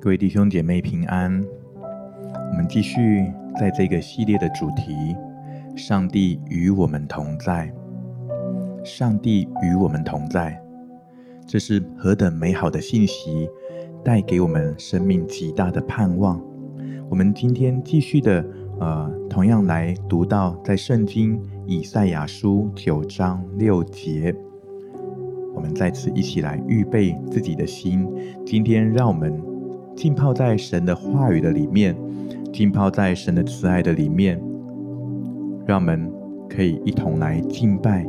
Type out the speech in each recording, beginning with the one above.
各位弟兄姐妹平安，我们继续在这个系列的主题：上帝与我们同在。上帝与我们同在，这是何等美好的信息，带给我们生命极大的盼望。我们今天继续的，呃，同样来读到在圣经以赛亚书九章六节。我们再次一起来预备自己的心，今天让我们。浸泡在神的话语的里面，浸泡在神的慈爱的里面，让我们可以一同来敬拜，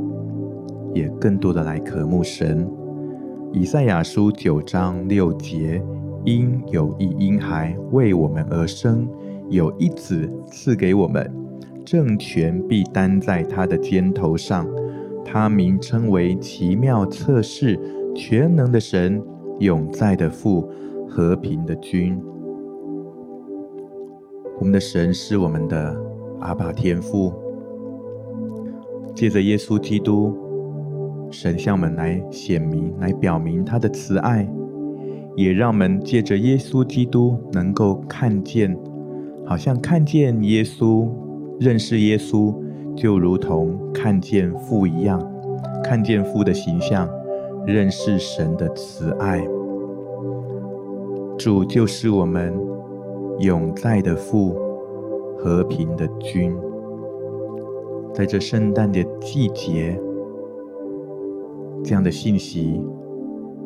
也更多的来渴慕神。以赛亚书九章六节：因有一婴孩为我们而生，有一子赐给我们，政权必担在他的肩头上，他名称为奇妙策士、全能的神、永在的父。和平的君，我们的神是我们的阿爸天父。借着耶稣基督，神向我们来显明、来表明他的慈爱，也让我们借着耶稣基督能够看见，好像看见耶稣、认识耶稣，就如同看见父一样，看见父的形象，认识神的慈爱。主就是我们永在的父，和平的君。在这圣诞的季节，这样的信息，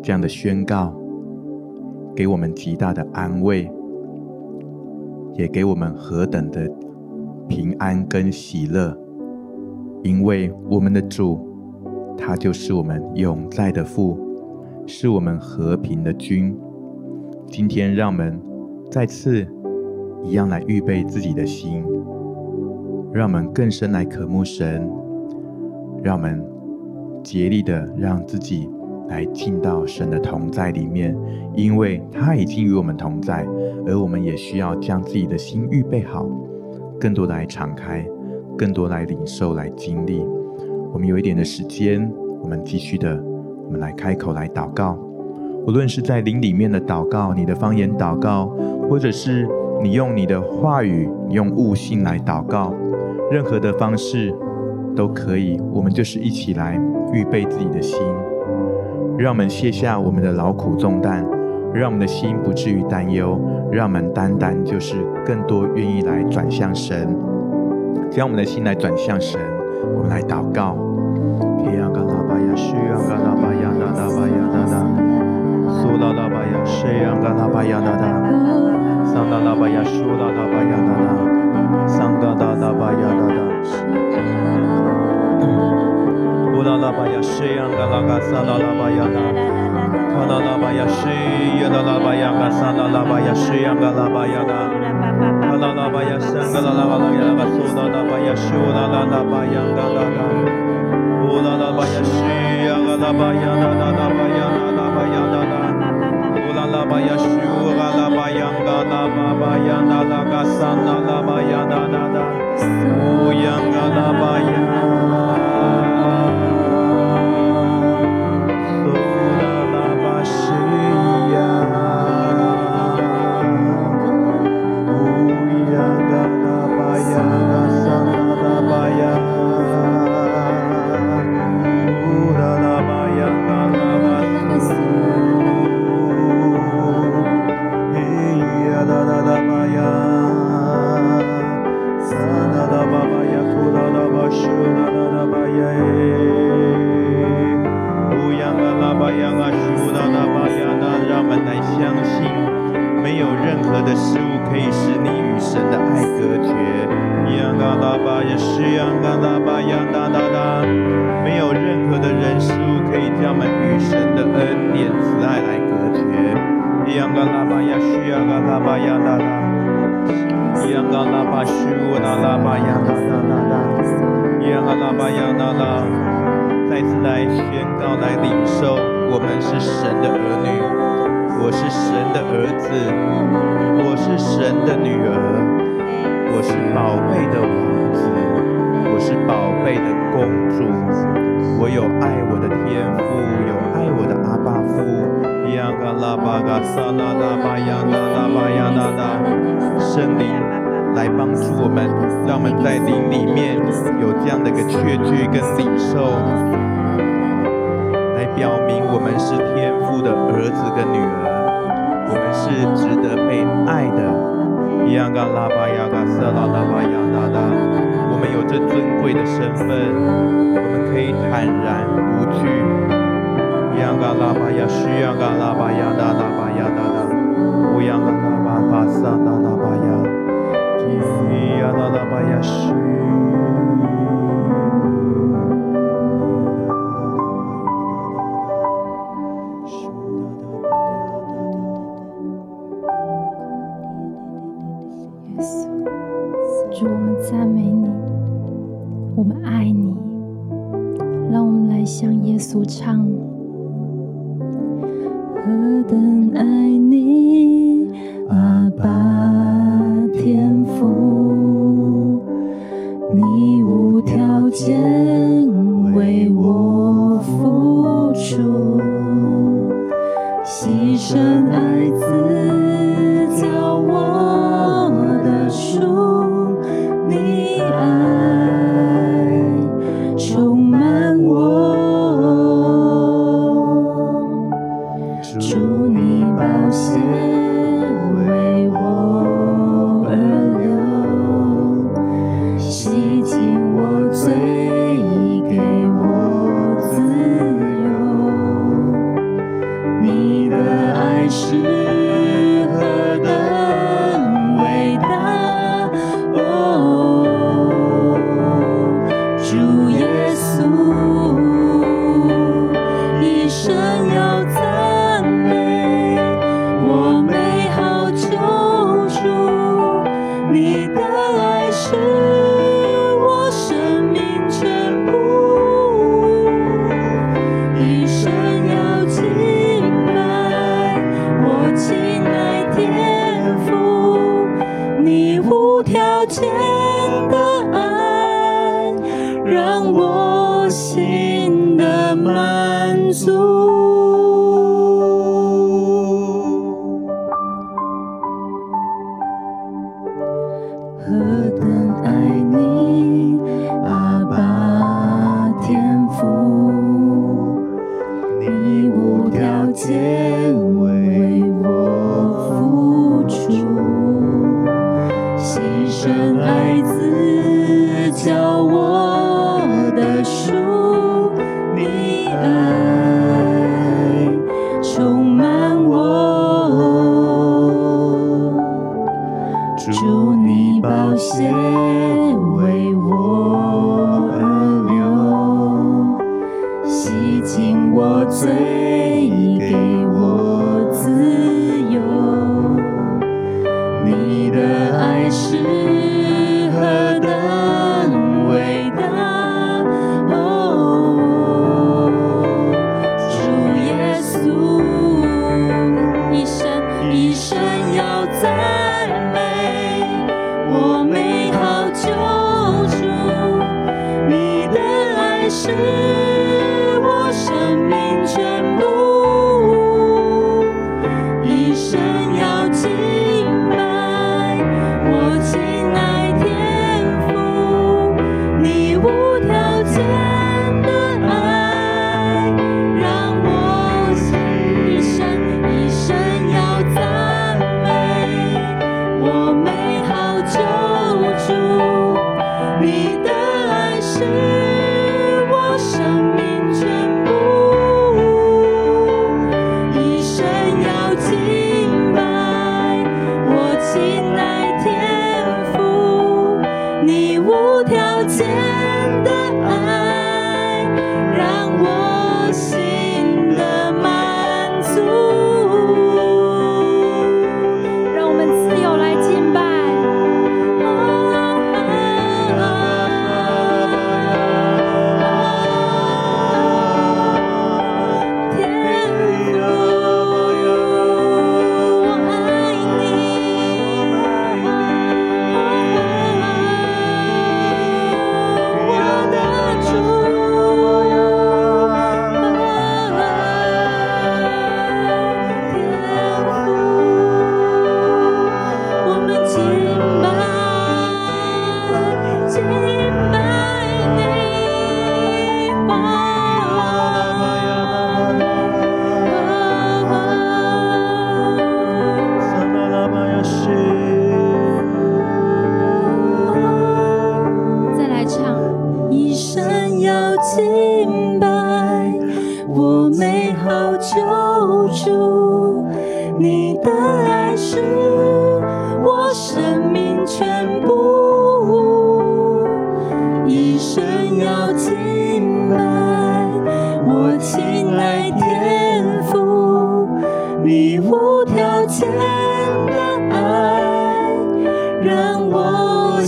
这样的宣告，给我们极大的安慰，也给我们何等的平安跟喜乐。因为我们的主，他就是我们永在的父，是我们和平的君。今天，让我们再次一样来预备自己的心，让我们更深来渴慕神，让我们竭力的让自己来进到神的同在里面，因为他已经与我们同在，而我们也需要将自己的心预备好，更多来敞开，更多来领受、来经历。我们有一点的时间，我们继续的，我们来开口来祷告。无论是在灵里面的祷告，你的方言祷告，或者是你用你的话语，用悟性来祷告，任何的方式都可以。我们就是一起来预备自己的心，让我们卸下我们的劳苦重担，让我们的心不至于担忧，让我们单单就是更多愿意来转向神，将我们的心来转向神。我们来祷告。拉巴呀，谢安嘎拉巴呀，哒哒，桑达拉巴呀，苏拉拉巴呀，哒哒，桑达达拉巴呀，哒哒，乌拉拉巴呀，谢安嘎拉嘎桑达拉巴呀，哒，卡拉巴巴呀，那再次来宣告，来领受，我们是神的儿女，我是神的儿子，我是神的女儿，我是宝贝的王子，我是宝贝的。公主，我有爱我的天父，有爱我的阿爸父。呀嘎拉巴嘎萨拉拉巴呀那拉巴呀那那，圣灵来帮助我们，让我们在灵里面有这样的一个确据跟领受，来表明我们是天父的儿子跟女儿，我们是值得被爱的。呀嘎拉巴呀嘎萨拉拉巴呀那那，我们有着尊贵的身份，我们可以坦然无惧。呀嘎拉巴呀，需呀嘎拉巴呀，那拉巴呀，那那，乌呀嘎拉巴巴萨那拉巴呀，咿呀那深爱。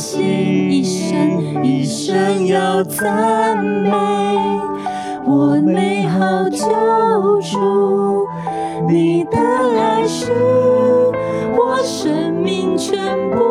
心一生一生要赞美我美好救主。你的爱是我生命全部，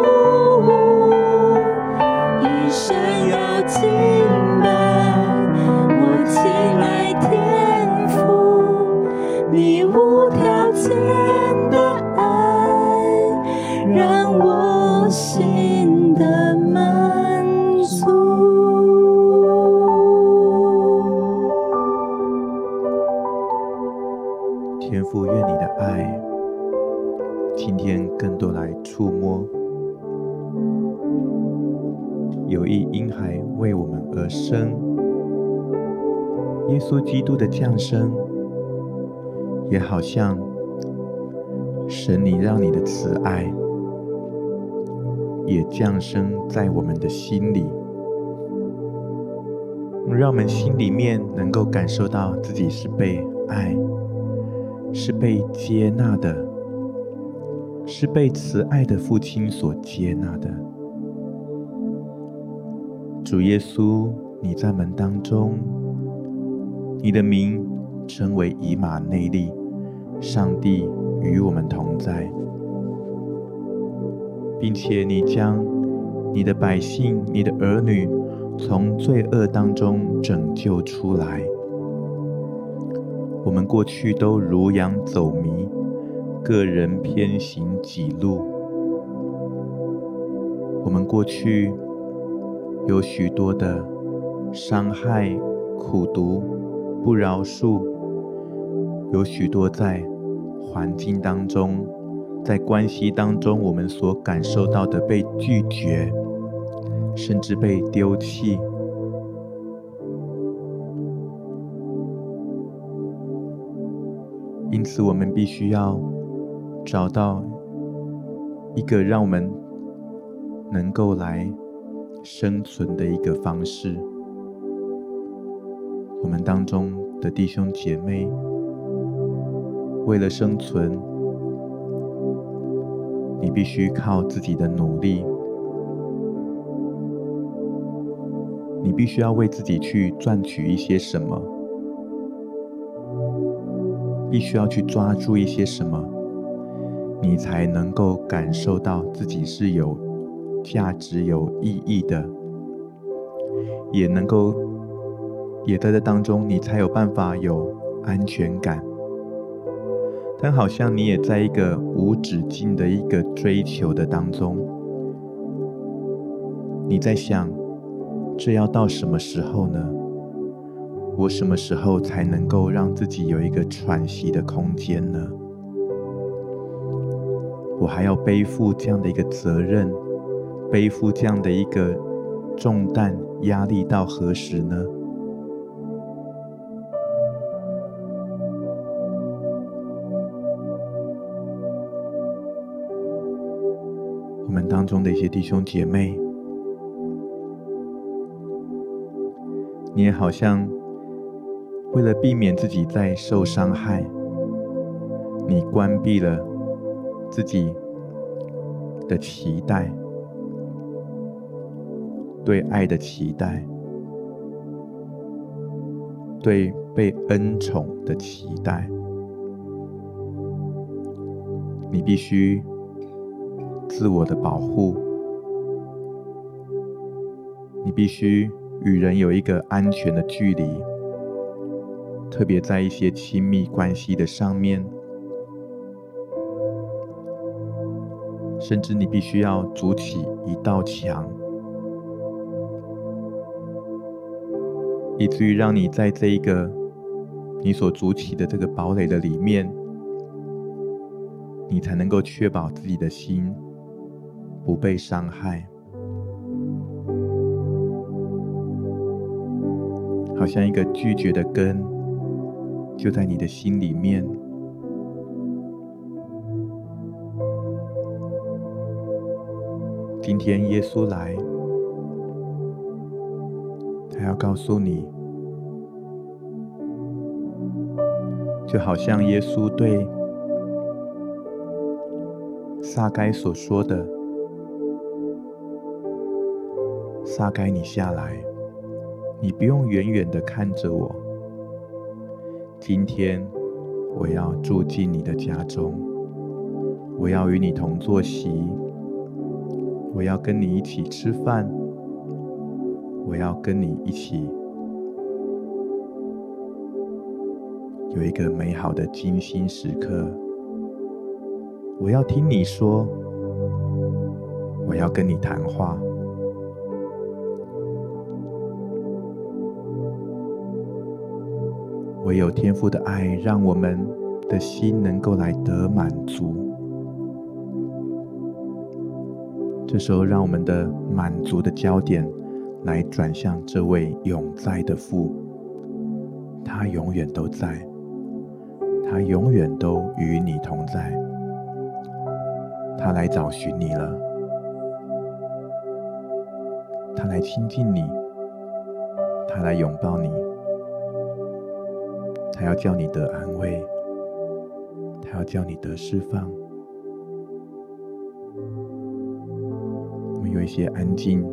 稣基督的降生，也好像神你让你的慈爱也降生在我们的心里，让我们心里面能够感受到自己是被爱。是被接纳的，是被慈爱的父亲所接纳的。主耶稣，你在门当中，你的名称为以马内利，上帝与我们同在，并且你将你的百姓、你的儿女从罪恶当中拯救出来。我们过去都如羊走迷，个人偏行己路。我们过去有许多的伤害、苦毒、不饶恕，有许多在环境当中、在关系当中，我们所感受到的被拒绝，甚至被丢弃。因此，我们必须要找到一个让我们能够来生存的一个方式。当中的弟兄姐妹，为了生存，你必须靠自己的努力，你必须要为自己去赚取一些什么。必须要去抓住一些什么，你才能够感受到自己是有价值、有意义的，也能够也在这当中，你才有办法有安全感。但好像你也在一个无止境的一个追求的当中，你在想，这要到什么时候呢？我什么时候才能够让自己有一个喘息的空间呢？我还要背负这样的一个责任，背负这样的一个重担、压力到何时呢？当中的一些弟兄姐妹，你也好像。为了避免自己再受伤害，你关闭了自己的期待，对爱的期待，对被恩宠的期待，你必须自我的保护，你必须与人有一个安全的距离。特别在一些亲密关系的上面，甚至你必须要筑起一道墙，以至于让你在这一个你所筑起的这个堡垒的里面，你才能够确保自己的心不被伤害。好像一个拒绝的根就在你的心里面。今天耶稣来他要告诉你就好像耶稣对萨该所说的撒该，你下来，你不用远远的看着我。今天我要住进你的家中，我要与你同坐席。”我要跟你一起吃饭，我要跟你一起有一个美好的精心时刻。我要听你说，我要跟你谈话。唯有天父的爱，让我们的心能够来得满足。这时候，让我们的满足的焦点来转向这位永在的父，他永远都在，他永远都与你同在，他来找寻你了，他来亲近你，他来拥抱你，他要叫你得安慰，他要叫你得释放。我们有一些安静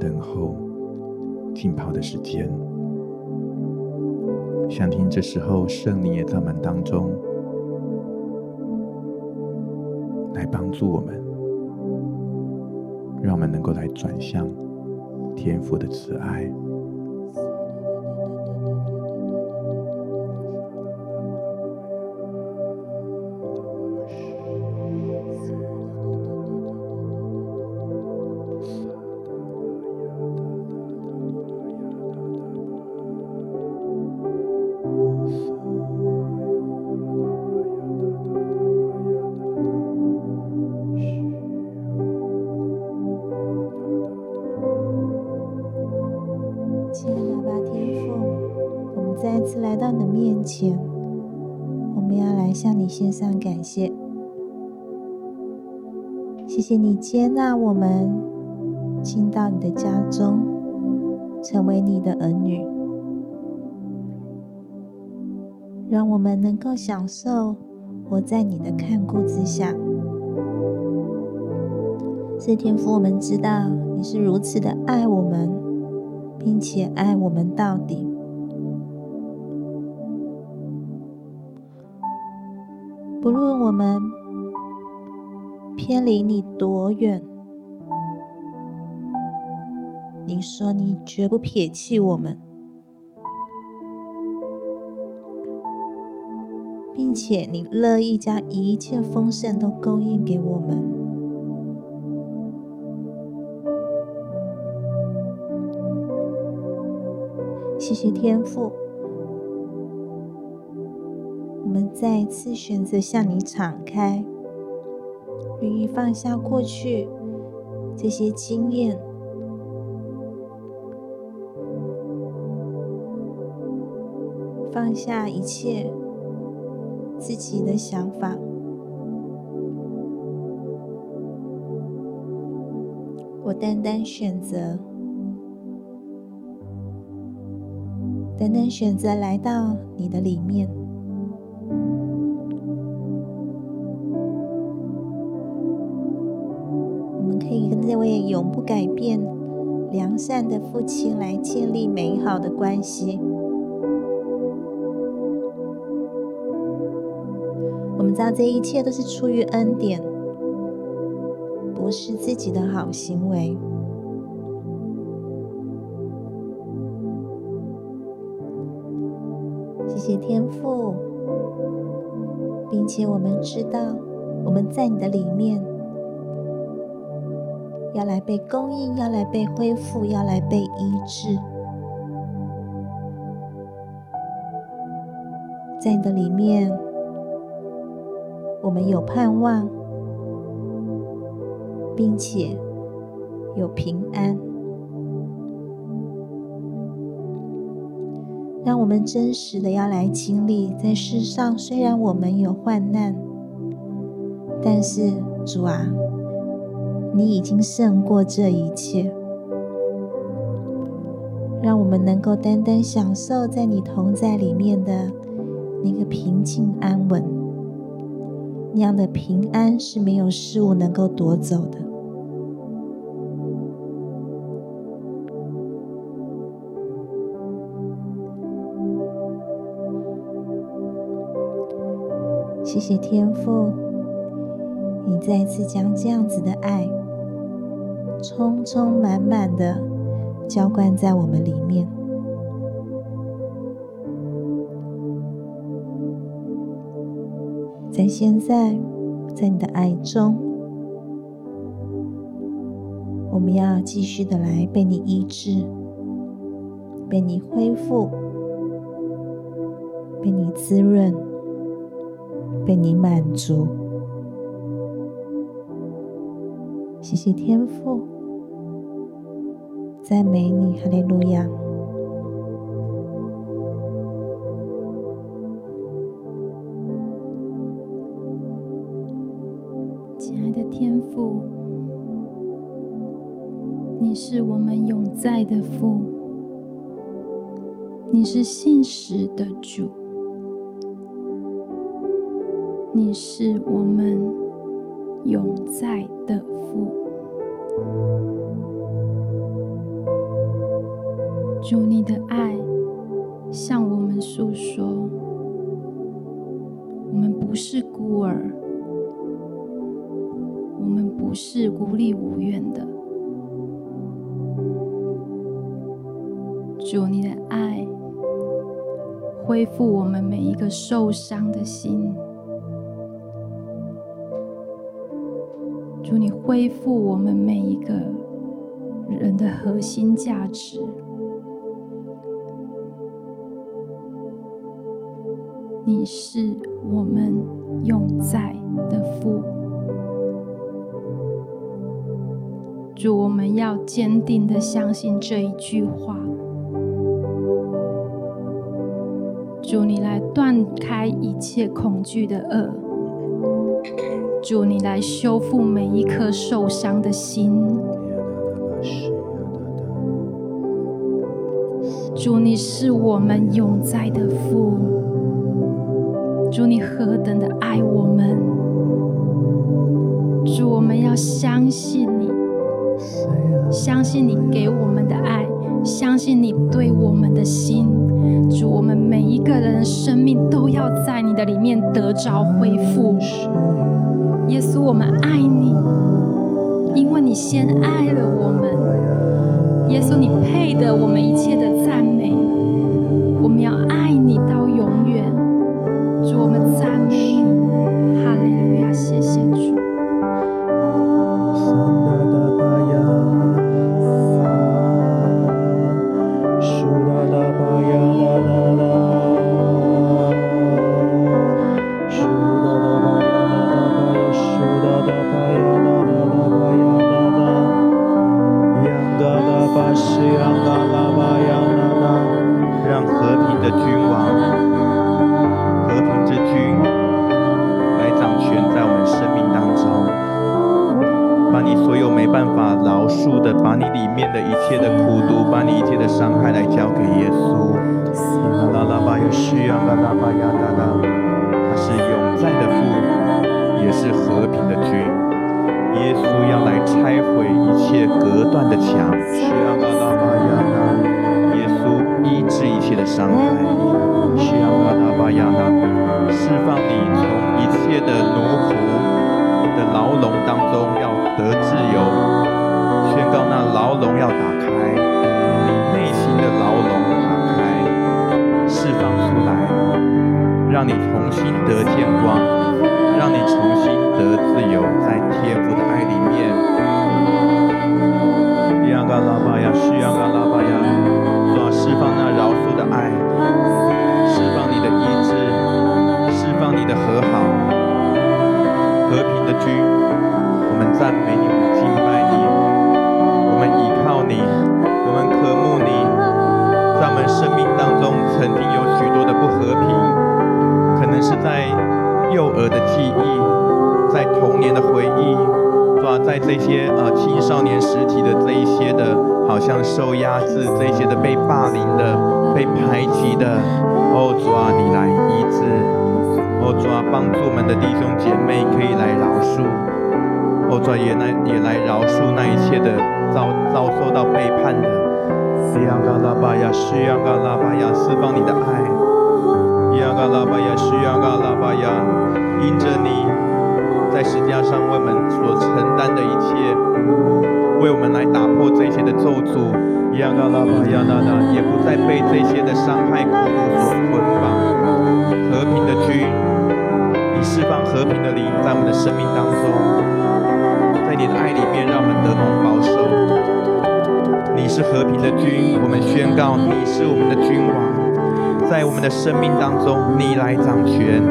等候浸泡的时间，想听这时候圣灵也在我们当中来帮助我们，让我们能够来转向天父的慈爱。接纳我们进到你的家中，成为你的儿女，让我们能够享受活在你的看顾之下。是天父，我们知道你是如此的爱我们，并且爱我们到底。不论我们偏离你多远，你说你绝不撇弃我们，并且你乐意将一切丰盛都供应给我们。谢谢天父。我们再一次选择向你敞开，愿意放下过去这些经验，放下一切自己的想法。我单单选择，单单选择来到你的里面。善的父亲来建立美好的关系。我们知道这一切都是出于恩典，不是自己的好行为。谢谢天父，并且我们知道我们在你的里面。要来被供应，要来被恢复，要来被医治。在你的里面，我们有盼望，并且有平安。让我们真实的要来经历，在世上虽然我们有患难，但是主啊。你已经胜过这一切。让我们能够单单享受在你同在里面的那个平静安稳，那样的平安是没有事物能够夺走的。谢谢天父，你再次将这样子的爱，充充满满的。浇灌在我们里面，在现在，在你的爱中，我们要继续的来被你医治，被你恢复，被你滋润，被你满足。谢谢天父。赞美你，哈利路亚！亲爱的天父，你是我们永在的父，你是信实的主，你是我们永在的父。主，你的爱向我们诉说，我们不是孤儿，我们不是孤立无援的。主，你的爱恢复我们每一个受伤的心。主，你恢复我们每一个人的核心价值。你是我们永在的父，主，我们要坚定的相信这一句话。主，你来断开一切恐惧的恶；主，你来修复每一颗受伤的心；主，你是我们永在的父。主，你何等的爱我们！主，我们要相信你，相信你给我们的爱，相信你对我们的心。主，我们每一个人的生命都要在你的里面得着恢复。耶稣，我们爱你，因为你先爱了我们。耶稣，你配得我们一切想儿的记忆在童年的回忆抓在这些呃青少年时期的这一些的好像受压制这些的被霸凌的被排挤的哦抓你来医治哦抓帮助我们的弟兄姐妹可以来饶恕哦抓也来也来饶恕那一切的遭遭受到背叛的。迪亚嘎拉巴雅需要嘎拉巴雅释放你的爱。迪亚嘎拉巴雅需要嘎拉巴雅因着你。在十字架上为我们所承担的一切，为我们来打破这些的咒诅，亚嘎拉巴亚那那，也不再被这些的伤害苦毒所捆绑。和平的君，你释放和平的灵在我们的生命当中，在你的爱里面，让我们得蒙保守。你是和平的君，我们宣告你是我们的君王，在我们的生命当中，你来掌权，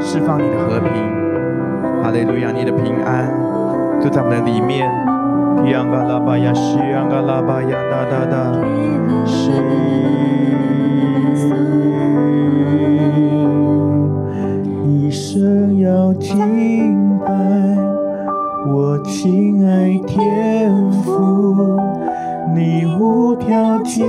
释放你的和平。哈利路亚，你的平安就在我们的里面。提昂嘎拉巴呀，西昂嘎拉巴呀，哒哒哒，西。一生要敬拜我亲爱天父，你无条件